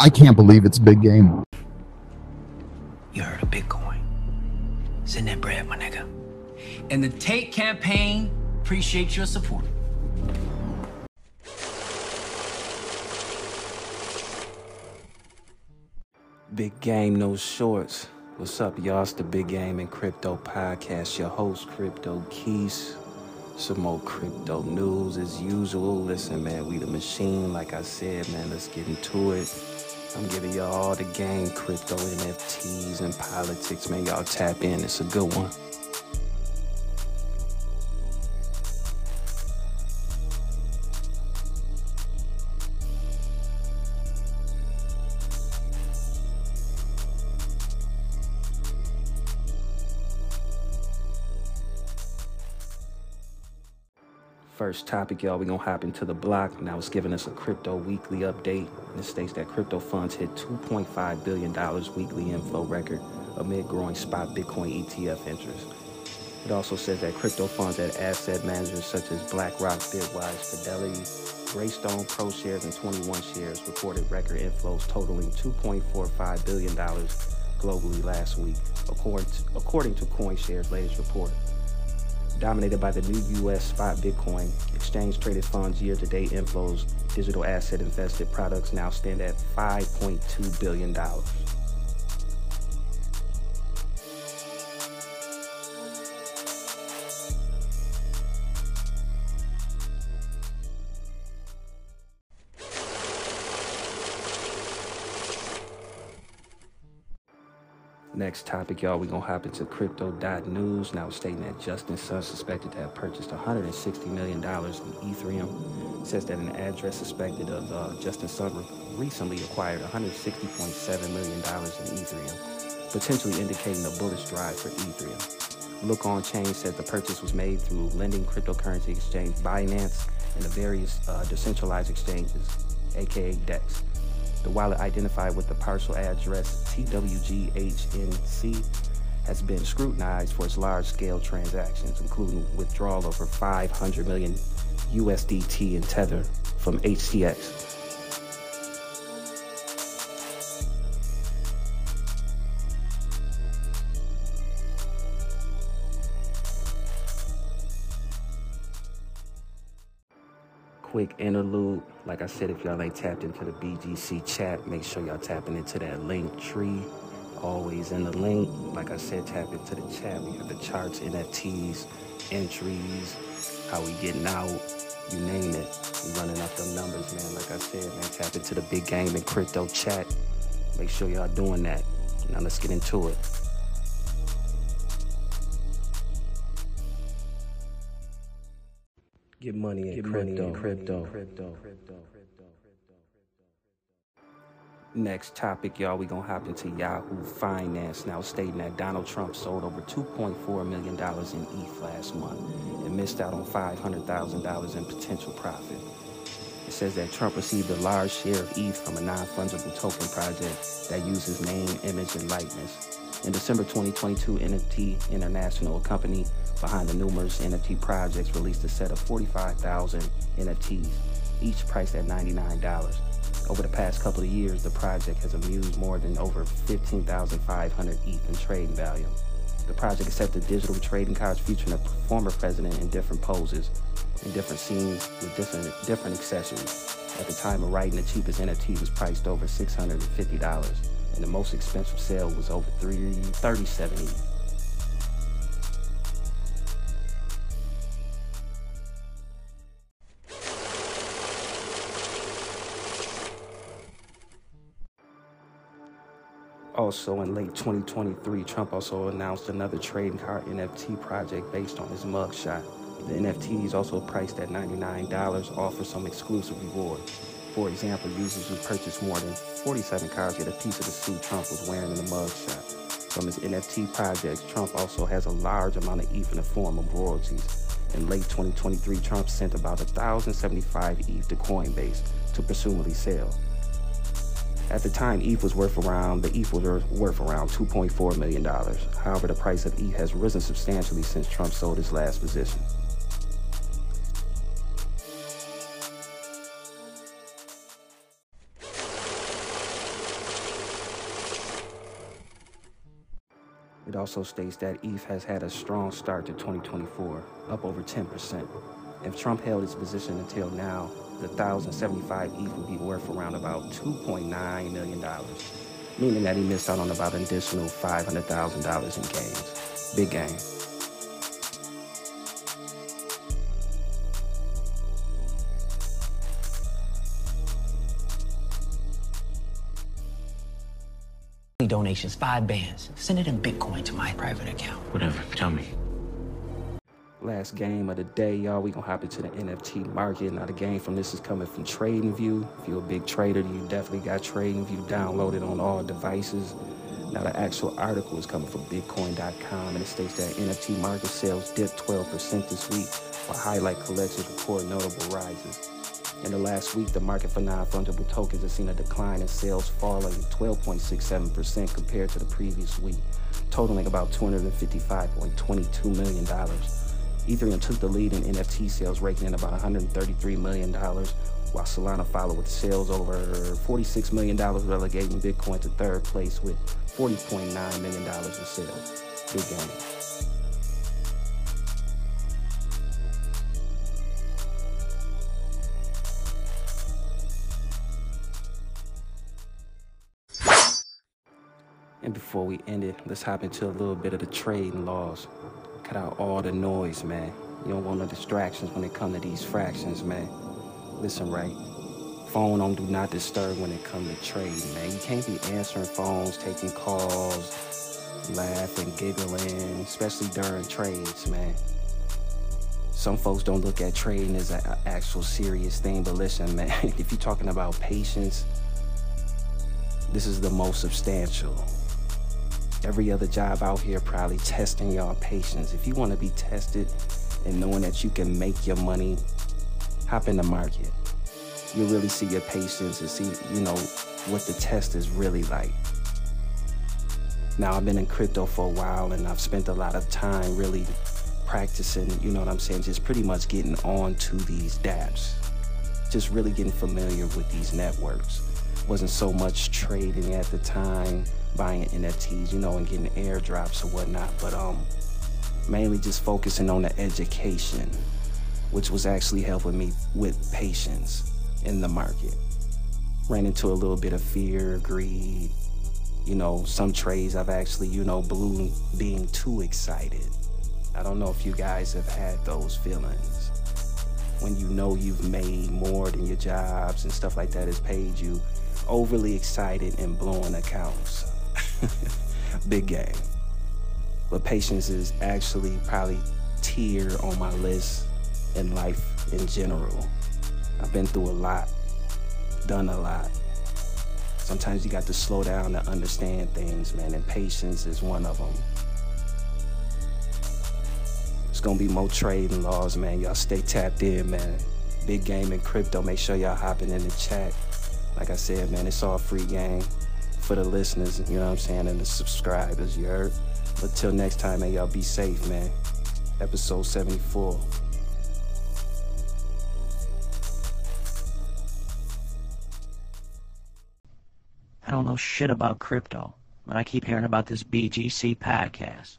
I can't believe it's big game. You heard of Bitcoin. Send that bread, my nigga. And the Take campaign appreciates your support. Big game, no shorts. What's up, y'all? It's the Big Game and Crypto Podcast. Your host, Crypto Keys. Some more crypto news as usual. Listen, man, we the machine. Like I said, man, let's get into it. I'm giving y'all all the game, crypto, NFTs, and politics. Man, y'all tap in. It's a good one. First topic, y'all, we gonna hop into the block. Now it's giving us a crypto weekly update. It states that crypto funds hit $2.5 billion weekly inflow record amid growing spot Bitcoin ETF interest. It also says that crypto funds at asset managers such as BlackRock, Bitwise, Fidelity, Greystone, ProShares, and 21 Shares reported record inflows totaling $2.45 billion globally last week, according to, according to CoinShares' latest report dominated by the new U.S. spot Bitcoin. Exchange traded funds year to date inflows, digital asset invested products now stand at $5.2 billion. Next topic, y'all, we gonna hop into crypto.news. Now stating that Justin Sun suspected to have purchased $160 million in Ethereum. Says that an address suspected of uh, Justin Sun recently acquired $160.7 million in Ethereum, potentially indicating a bullish drive for Ethereum. Lookonchain said the purchase was made through lending cryptocurrency exchange Binance and the various uh, decentralized exchanges, aka DEX. The wallet identified with the parcel address TWGHNC has been scrutinized for its large-scale transactions, including withdrawal over 500 million USDT in Tether from HTX. Quick interlude. Like I said, if y'all ain't tapped into the BGC chat, make sure y'all tapping into that Linktree. Always in the link. Like I said, tap into the chat. We have the charts, NFTs, entries, how we getting out, you name it. We running up them numbers, man. Like I said, man, tap into the big game and crypto chat. Make sure y'all doing that. Now let's get into it. Get money in Get crypto. Money in crypto. crypto. Next topic, y'all, we gonna hop into Yahoo Finance now stating that Donald Trump sold over $2.4 million in ETH last month and missed out on $500,000 in potential profit. It says that Trump received a large share of ETH from a non-fungible token project that uses name, image, and likeness. In December 2022, NFT International, a company behind the numerous NFT projects, released a set of 45,000 NFTs, each priced at $99. Over the past couple of years, the project has amused more than over 15,500 ETH in trading value. The project accepted digital trading cards featuring a former president in different poses, in different scenes with different different accessories. At the time of writing, the cheapest NFT was priced over $650, and the most expensive sale was over 337 ETH. Also, in late 2023, Trump also announced another trading card NFT project based on his mugshot. The NFT is also priced at $99, offer some exclusive rewards. For example, users who purchase more than 47 cars get a piece of the suit Trump was wearing in the mugshot. From his NFT projects, Trump also has a large amount of ETH in the form of royalties. In late 2023, Trump sent about 1,075 ETH to Coinbase to presumably sell. At the time, ETH was worth around the ETH was worth around 2.4 million dollars. However, the price of ETH has risen substantially since Trump sold his last position. It also states that ETH has had a strong start to 2024, up over 10%. If Trump held his position until now, the 1,075 ETH would be worth around about $2.9 million, meaning that he missed out on about an additional $500,000 in gains. Big game. Donations, five bands. Send it in Bitcoin to my private account. Whatever, tell me. Last game of the day, y'all. We gonna hop into the NFT market. Now the game from this is coming from TradingView. If you're a big trader, you definitely got TradingView downloaded on all devices. Now the actual article is coming from Bitcoin.com, and it states that NFT market sales dipped 12% this week, while highlight collections report notable rises. In the last week, the market for non-fungible tokens has seen a decline in sales falling 12.67% compared to the previous week, totaling about $255.22 million. Ethereum took the lead in NFT sales, raking in about $133 million, while Solana followed with sales over $46 million, relegating Bitcoin to third place with $40.9 million in sales. Big game. And before we end it, let's hop into a little bit of the trading laws. Cut out all the noise, man. You don't want no distractions when it come to these fractions, man. Listen, right? Phone on do not disturb when it come to trading, man. You can't be answering phones, taking calls, laughing, giggling, especially during trades, man. Some folks don't look at trading as an actual serious thing, but listen, man, if you're talking about patience, this is the most substantial. Every other job out here probably testing y'all patience. If you want to be tested and knowing that you can make your money, hop in the market. You'll really see your patience and see, you know, what the test is really like. Now, I've been in crypto for a while and I've spent a lot of time really practicing, you know what I'm saying, just pretty much getting on to these dApps. Just really getting familiar with these networks. Wasn't so much trading at the time buying NFTs, you know, and getting airdrops or whatnot, but um, mainly just focusing on the education, which was actually helping me with patience in the market. Ran into a little bit of fear, greed, you know, some trades I've actually, you know, blew being too excited. I don't know if you guys have had those feelings. When you know you've made more than your jobs and stuff like that has paid you, overly excited and blowing accounts. Big game. But patience is actually probably tier on my list in life in general. I've been through a lot, done a lot. Sometimes you got to slow down to understand things, man, and patience is one of them. It's gonna be more trading laws, man. Y'all stay tapped in, man. Big game in crypto. Make sure y'all hopping in the chat. Like I said, man, it's all free game for the listeners, you know what I'm saying, and the subscribers, you heard? But till next time, man, y'all be safe, man. Episode 74. I don't know shit about crypto, but I keep hearing about this BGC podcast.